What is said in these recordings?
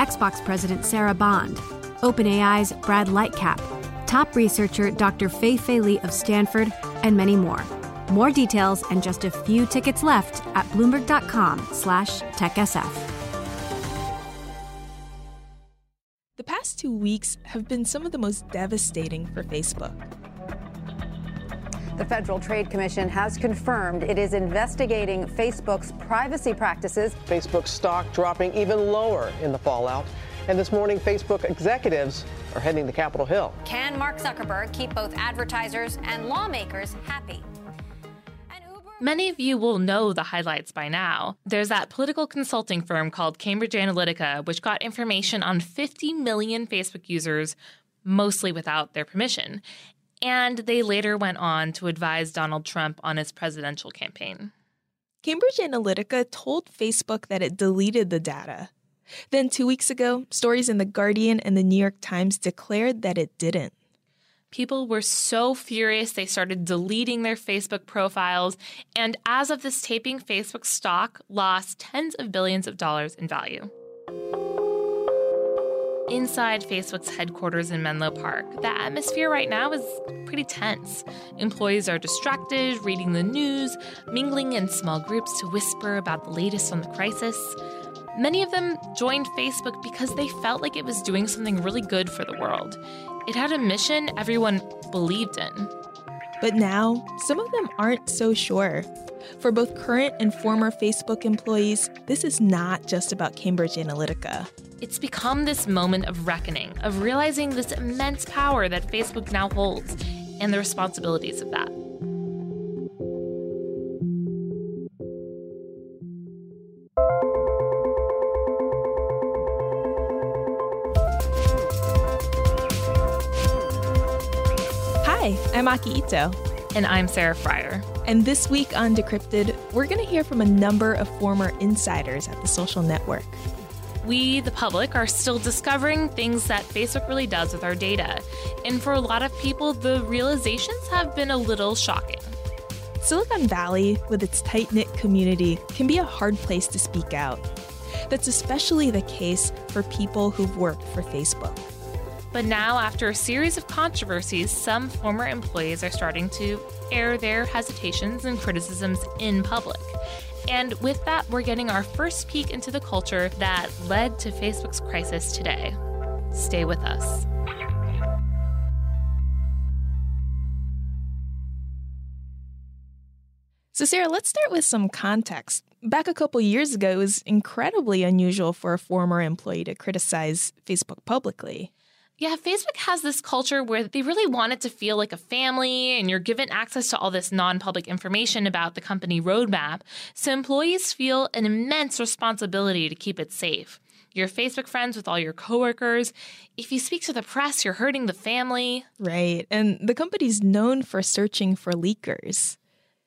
Xbox President Sarah Bond, OpenAI's Brad Lightcap, top researcher Dr. Fei Fei Li of Stanford, and many more. More details and just a few tickets left at bloomberg.com slash techsf. The past two weeks have been some of the most devastating for Facebook. The Federal Trade Commission has confirmed it is investigating Facebook's privacy practices. Facebook stock dropping even lower in the fallout. And this morning, Facebook executives are heading to Capitol Hill. Can Mark Zuckerberg keep both advertisers and lawmakers happy? Many of you will know the highlights by now. There's that political consulting firm called Cambridge Analytica, which got information on 50 million Facebook users, mostly without their permission. And they later went on to advise Donald Trump on his presidential campaign. Cambridge Analytica told Facebook that it deleted the data. Then, two weeks ago, stories in The Guardian and The New York Times declared that it didn't. People were so furious they started deleting their Facebook profiles, and as of this taping, Facebook stock lost tens of billions of dollars in value. Inside Facebook's headquarters in Menlo Park, the atmosphere right now is pretty tense. Employees are distracted, reading the news, mingling in small groups to whisper about the latest on the crisis. Many of them joined Facebook because they felt like it was doing something really good for the world. It had a mission everyone believed in. But now, some of them aren't so sure. For both current and former Facebook employees, this is not just about Cambridge Analytica. It's become this moment of reckoning, of realizing this immense power that Facebook now holds and the responsibilities of that. Hi, I'm Aki Ito. And I'm Sarah Frier. And this week on Decrypted, we're going to hear from a number of former insiders at the social network. We, the public, are still discovering things that Facebook really does with our data. And for a lot of people, the realizations have been a little shocking. Silicon Valley, with its tight knit community, can be a hard place to speak out. That's especially the case for people who've worked for Facebook. But now, after a series of controversies, some former employees are starting to air their hesitations and criticisms in public. And with that, we're getting our first peek into the culture that led to Facebook's crisis today. Stay with us. So, Sarah, let's start with some context. Back a couple years ago, it was incredibly unusual for a former employee to criticize Facebook publicly. Yeah, Facebook has this culture where they really want it to feel like a family, and you're given access to all this non public information about the company roadmap. So employees feel an immense responsibility to keep it safe. You're Facebook friends with all your coworkers. If you speak to the press, you're hurting the family. Right. And the company's known for searching for leakers.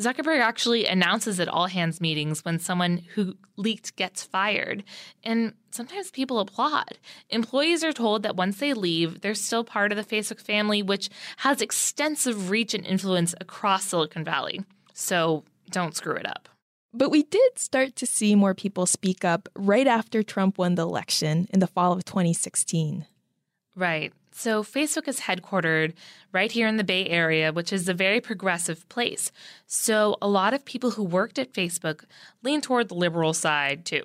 Zuckerberg actually announces at all hands meetings when someone who leaked gets fired. And sometimes people applaud. Employees are told that once they leave, they're still part of the Facebook family, which has extensive reach and influence across Silicon Valley. So don't screw it up. But we did start to see more people speak up right after Trump won the election in the fall of 2016. Right. So, Facebook is headquartered right here in the Bay Area, which is a very progressive place. So, a lot of people who worked at Facebook lean toward the liberal side too.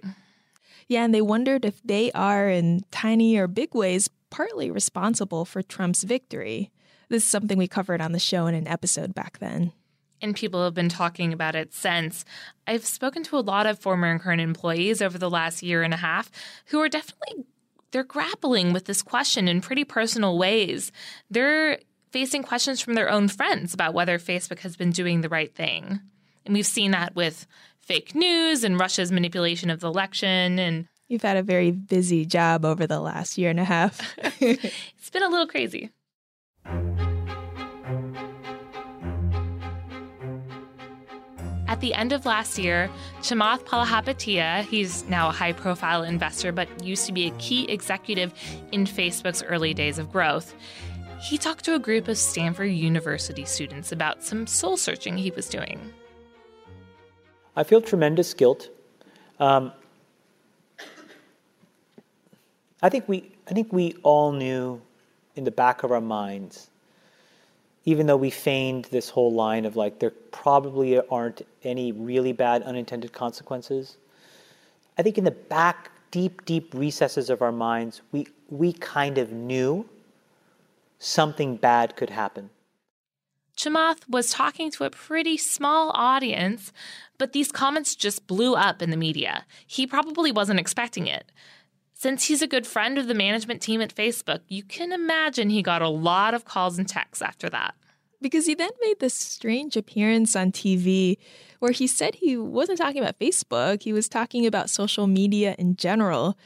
Yeah, and they wondered if they are, in tiny or big ways, partly responsible for Trump's victory. This is something we covered on the show in an episode back then. And people have been talking about it since. I've spoken to a lot of former and current employees over the last year and a half who are definitely they're grappling with this question in pretty personal ways. They're facing questions from their own friends about whether Facebook has been doing the right thing. And we've seen that with fake news and Russia's manipulation of the election. And You've had a very busy job over the last year and a half. it's been a little crazy. At the end of last year, Chamath Palihapitiya, he's now a high profile investor but used to be a key executive in Facebook's early days of growth. He talked to a group of Stanford University students about some soul searching he was doing. I feel tremendous guilt. Um, I think we, I think we all knew in the back of our minds even though we feigned this whole line of like there probably aren't any really bad unintended consequences i think in the back deep deep recesses of our minds we we kind of knew something bad could happen Chamath was talking to a pretty small audience, but these comments just blew up in the media. He probably wasn't expecting it. Since he's a good friend of the management team at Facebook, you can imagine he got a lot of calls and texts after that. Because he then made this strange appearance on TV where he said he wasn't talking about Facebook, he was talking about social media in general.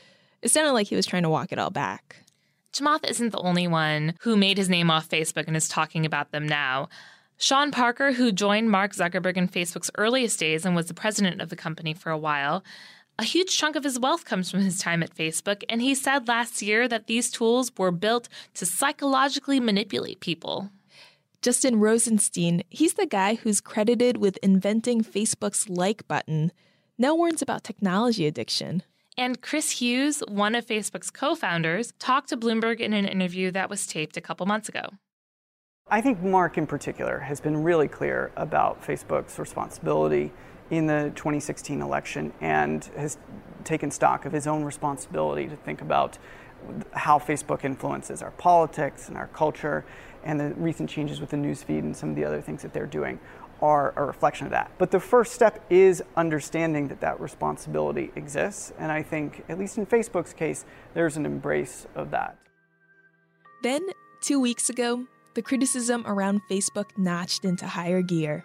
It sounded like he was trying to walk it all back. Chamath isn't the only one who made his name off Facebook and is talking about them now. Sean Parker, who joined Mark Zuckerberg in Facebook's earliest days and was the president of the company for a while, a huge chunk of his wealth comes from his time at Facebook, and he said last year that these tools were built to psychologically manipulate people. Justin Rosenstein, he's the guy who's credited with inventing Facebook's like button, now warns about technology addiction. And Chris Hughes, one of Facebook's co founders, talked to Bloomberg in an interview that was taped a couple months ago. I think Mark, in particular, has been really clear about Facebook's responsibility in the 2016 election and has taken stock of his own responsibility to think about how Facebook influences our politics and our culture, and the recent changes with the newsfeed and some of the other things that they're doing are a reflection of that. But the first step is understanding that that responsibility exists, and I think, at least in Facebook's case, there's an embrace of that. Then, two weeks ago, the criticism around Facebook notched into higher gear.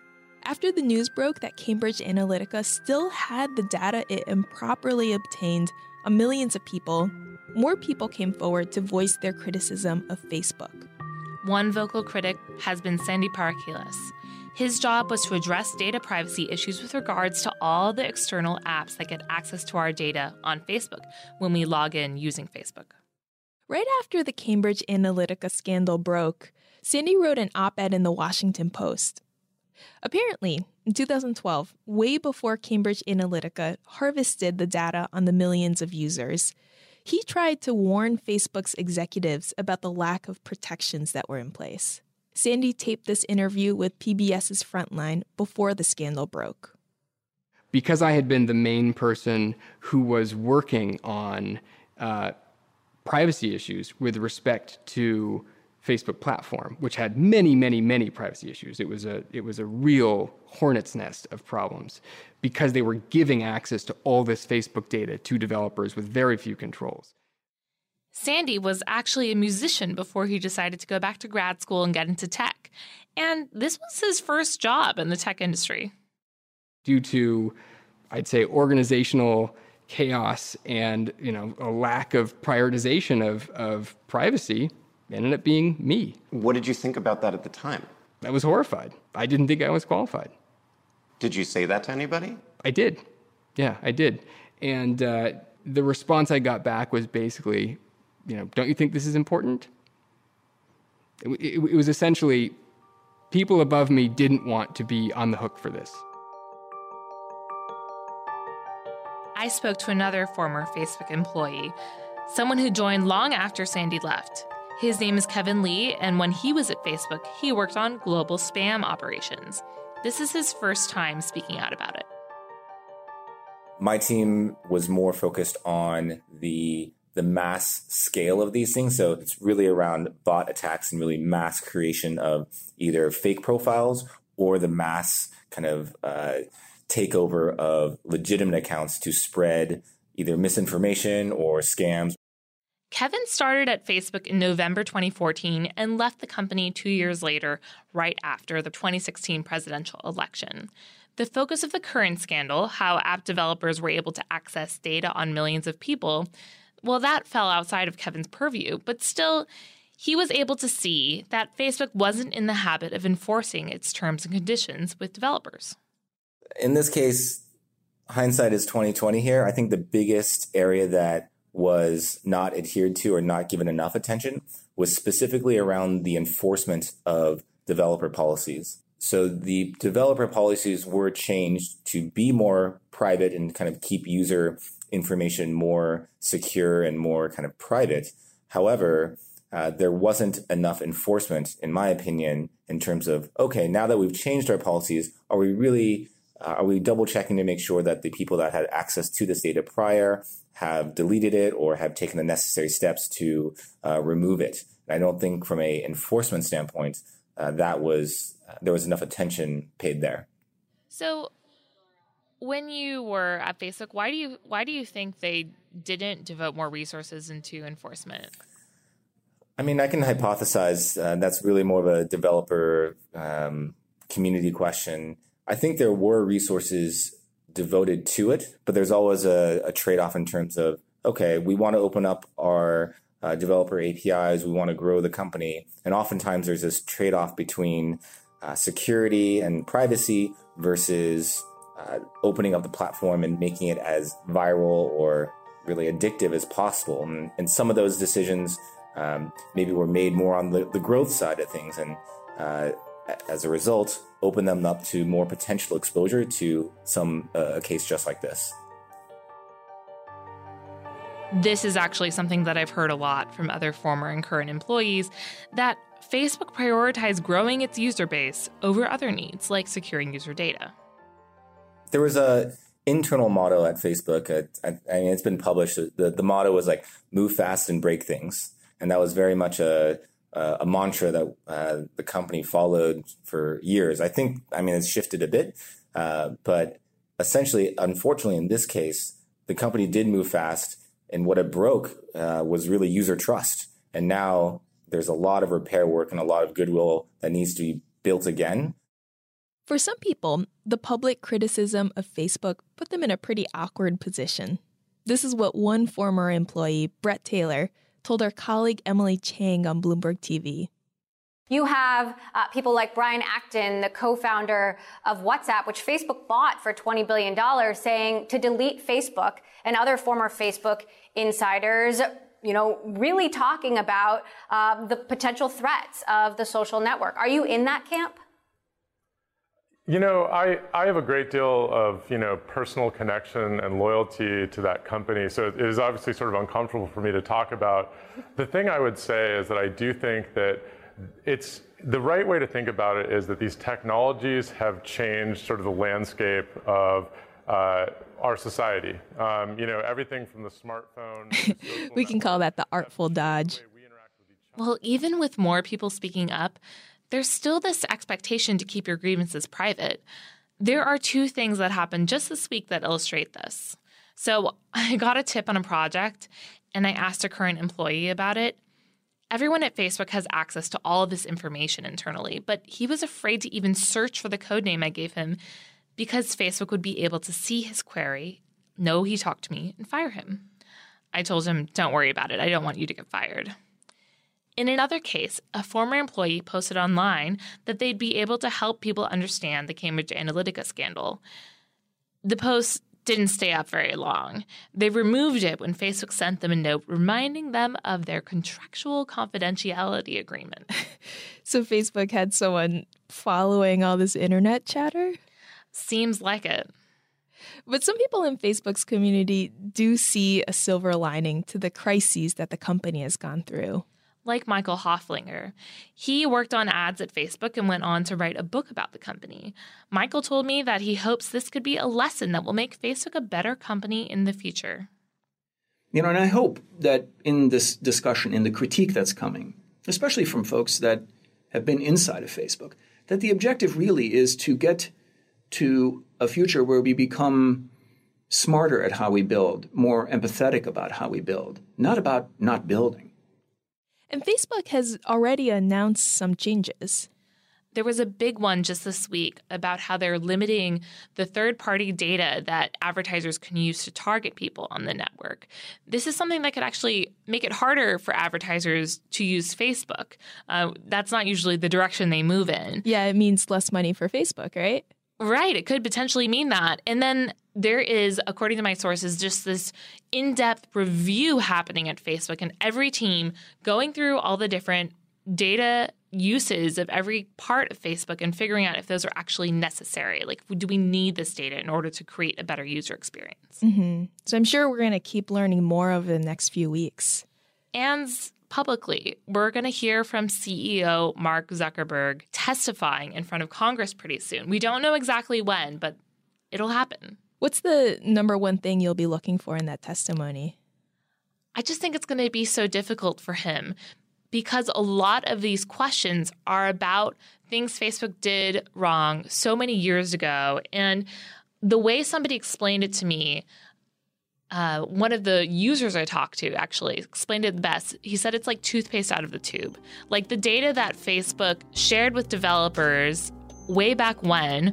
After the news broke that Cambridge Analytica still had the data it improperly obtained on millions of people, more people came forward to voice their criticism of Facebook. One vocal critic has been Sandy Parakilas. His job was to address data privacy issues with regards to all the external apps that get access to our data on Facebook when we log in using Facebook. Right after the Cambridge Analytica scandal broke, Sandy wrote an op ed in the Washington Post. Apparently, in 2012, way before Cambridge Analytica harvested the data on the millions of users, he tried to warn Facebook's executives about the lack of protections that were in place. Sandy taped this interview with PBS's Frontline before the scandal broke. Because I had been the main person who was working on uh, privacy issues with respect to Facebook platform, which had many, many, many privacy issues. It was a it was a real hornet's nest of problems because they were giving access to all this Facebook data to developers with very few controls. Sandy was actually a musician before he decided to go back to grad school and get into tech. And this was his first job in the tech industry. Due to, I'd say, organizational chaos and you know a lack of prioritization of, of privacy, ended up being me. What did you think about that at the time? I was horrified. I didn't think I was qualified. Did you say that to anybody? I did. Yeah, I did. And uh, the response I got back was basically, you know, don't you think this is important? It, it, it was essentially people above me didn't want to be on the hook for this. I spoke to another former Facebook employee, someone who joined long after Sandy left. His name is Kevin Lee, and when he was at Facebook, he worked on global spam operations. This is his first time speaking out about it. My team was more focused on the the mass scale of these things. So it's really around bot attacks and really mass creation of either fake profiles or the mass kind of uh, takeover of legitimate accounts to spread either misinformation or scams. Kevin started at Facebook in November 2014 and left the company two years later, right after the 2016 presidential election. The focus of the current scandal, how app developers were able to access data on millions of people, well, that fell outside of Kevin's purview, but still, he was able to see that Facebook wasn't in the habit of enforcing its terms and conditions with developers. In this case, hindsight is 2020 here. I think the biggest area that was not adhered to or not given enough attention was specifically around the enforcement of developer policies. So the developer policies were changed to be more private and kind of keep user information more secure and more kind of private. However, uh, there wasn't enough enforcement, in my opinion, in terms of okay, now that we've changed our policies, are we really uh, are we double checking to make sure that the people that had access to this data prior have deleted it or have taken the necessary steps to uh, remove it? And I don't think, from a enforcement standpoint, uh, that was uh, there was enough attention paid there. So, when you were at Facebook, why do you why do you think they didn't devote more resources into enforcement? I mean, I can hypothesize uh, that's really more of a developer um, community question. I think there were resources devoted to it, but there's always a, a trade off in terms of okay, we want to open up our uh, developer APIs, we want to grow the company, and oftentimes there's this trade off between uh, security and privacy versus uh, opening up the platform and making it as viral or really addictive as possible. And, and some of those decisions um, maybe were made more on the, the growth side of things. And uh, as a result, open them up to more potential exposure to some uh, a case just like this. This is actually something that I've heard a lot from other former and current employees that Facebook prioritized growing its user base over other needs like securing user data. There was a internal motto at Facebook. I, I mean, it's been published. The, the motto was like "move fast and break things," and that was very much a a mantra that uh, the company followed for years. I think, I mean, it's shifted a bit, uh, but essentially, unfortunately, in this case, the company did move fast, and what it broke uh, was really user trust. And now there's a lot of repair work and a lot of goodwill that needs to be built again. For some people, the public criticism of Facebook put them in a pretty awkward position. This is what one former employee, Bret Taylor, told our colleague Emily Chang on Bloomberg TV. You have uh, people like Brian Acton, the co-founder of WhatsApp, which Facebook bought for $20 billion, saying to delete Facebook and other former Facebook insiders, you know, really talking about uh, the potential threats of the social network. Are you in that camp? You know, I, I have a great deal of, you know, personal connection and loyalty to that company. So it is obviously sort of uncomfortable for me to talk about. The thing I would say is that I do think that it's the right way to think about it is that these technologies have changed sort of the landscape of uh, our society. Um, you know, everything from the smartphone. we can call that the artful dodge. Well, even with more people speaking up, there's still this expectation to keep your grievances private. There are two things that happened just this week that illustrate this. So, I got a tip on a project and I asked a current employee about it. Everyone at Facebook has access to all of this information internally, but he was afraid to even search for the code name I gave him because Facebook would be able to see his query, know he talked to me, and fire him. I told him, Don't worry about it. I don't want you to get fired. In another case, a former employee posted online that they'd be able to help people understand the Cambridge Analytica scandal. The post didn't stay up very long. They removed it when Facebook sent them a note reminding them of their contractual confidentiality agreement. so Facebook had someone following all this internet chatter? Seems like it. But some people in Facebook's community do see a silver lining to the crises that the company has gone through like Michael Hoefflinger. He worked on ads at Facebook and went on to write a book about the company. Michael told me that he hopes this could be a lesson that will make Facebook a better company in the future. You know, and I hope that in this discussion, in the critique that's coming, especially from folks that have been inside of Facebook, that the objective really is to get to a future where we become smarter at how we build, more empathetic about how we build, not about not building. And Facebook has already announced some changes. There was a big one just this week about how they're limiting the third party data that advertisers can use to target people on the network. This is something that could actually make it harder for advertisers to use Facebook. Uh, that's not usually the direction they move in. Yeah, it means less money for Facebook, right? Right. It could potentially mean that. And then there is, according to my sources, just this in depth review happening at Facebook and every team going through all the different data uses of every part of Facebook and figuring out if those are actually necessary. Like, do we need this data in order to create a better user experience? Mm-hmm. So I'm sure we're going to keep learning more over the next few weeks. And publicly, we're going to hear from CEO Mark Zuckerberg testifying in front of Congress pretty soon. We don't know exactly when, but it'll happen. What's the number one thing you'll be looking for in that testimony? I just think it's going to be so difficult for him because a lot of these questions are about things Facebook did wrong so many years ago. And the way somebody explained it to me, uh, one of the users I talked to actually explained it best. He said it's like toothpaste out of the tube. Like the data that Facebook shared with developers way back when,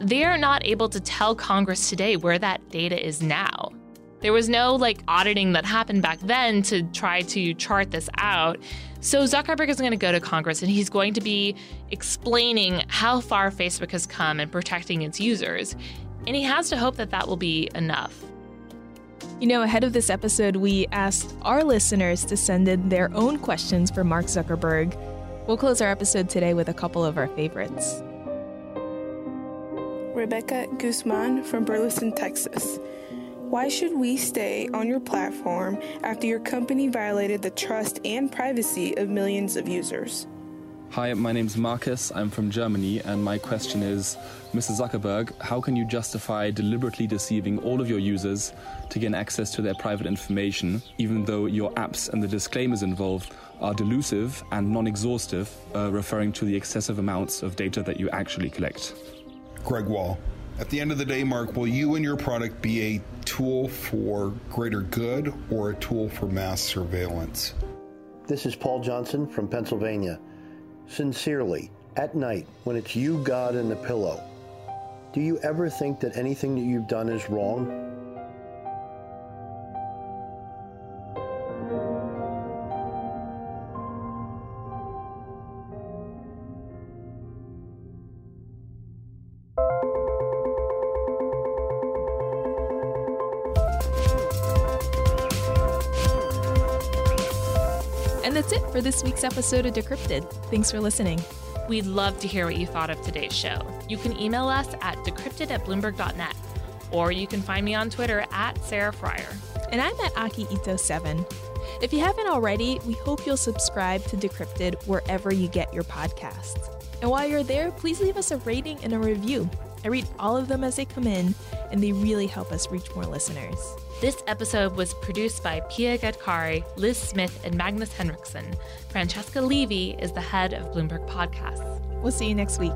they are not able to tell Congress today where that data is now. There was no like auditing that happened back then to try to chart this out. So Zuckerberg is going to go to Congress and he's going to be explaining how far Facebook has come in protecting its users. And he has to hope that that will be enough. You know, ahead of this episode, we asked our listeners to send in their own questions for Mark Zuckerberg. We'll close our episode today with a couple of our favorites. Rebecca Guzman from Burleson, Texas. Why should we stay on your platform after your company violated the trust and privacy of millions of users? Hi, my name's Marcus. I'm from Germany, and my question is Mr. Zuckerberg, how can you justify deliberately deceiving all of your users to gain access to their private information, even though your apps and the disclaimers involved are delusive and non exhaustive, uh, referring to the excessive amounts of data that you actually collect? Greg Wall. At the end of the day, Mark, will you and your product be a tool for greater good or a tool for mass surveillance? This is Paul Johnson from Pennsylvania. Sincerely, at night, when it's you, God, and the pillow, do you ever think that anything that you've done is wrong? This week's episode of Decrypted. Thanks for listening. We'd love to hear what you thought of today's show. You can email us at decrypted at bloomberg.net, or you can find me on Twitter at Sarah Frier. And I'm at Aki Ito7. If you haven't already, we hope you'll subscribe to Decrypted wherever you get your podcasts. And while you're there, please leave us a rating and a review. I read all of them as they come in, and they really help us reach more listeners. This episode was produced by Pia Gadkari, Liz Smith, and Magnus Henriksen. Francesca Levy is the head of Bloomberg Podcasts. We'll see you next week.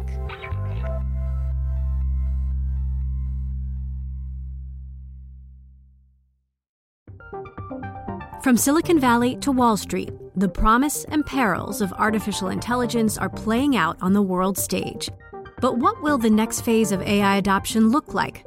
From Silicon Valley to Wall Street, the promise and perils of artificial intelligence are playing out on the world stage. But what will the next phase of AI adoption look like?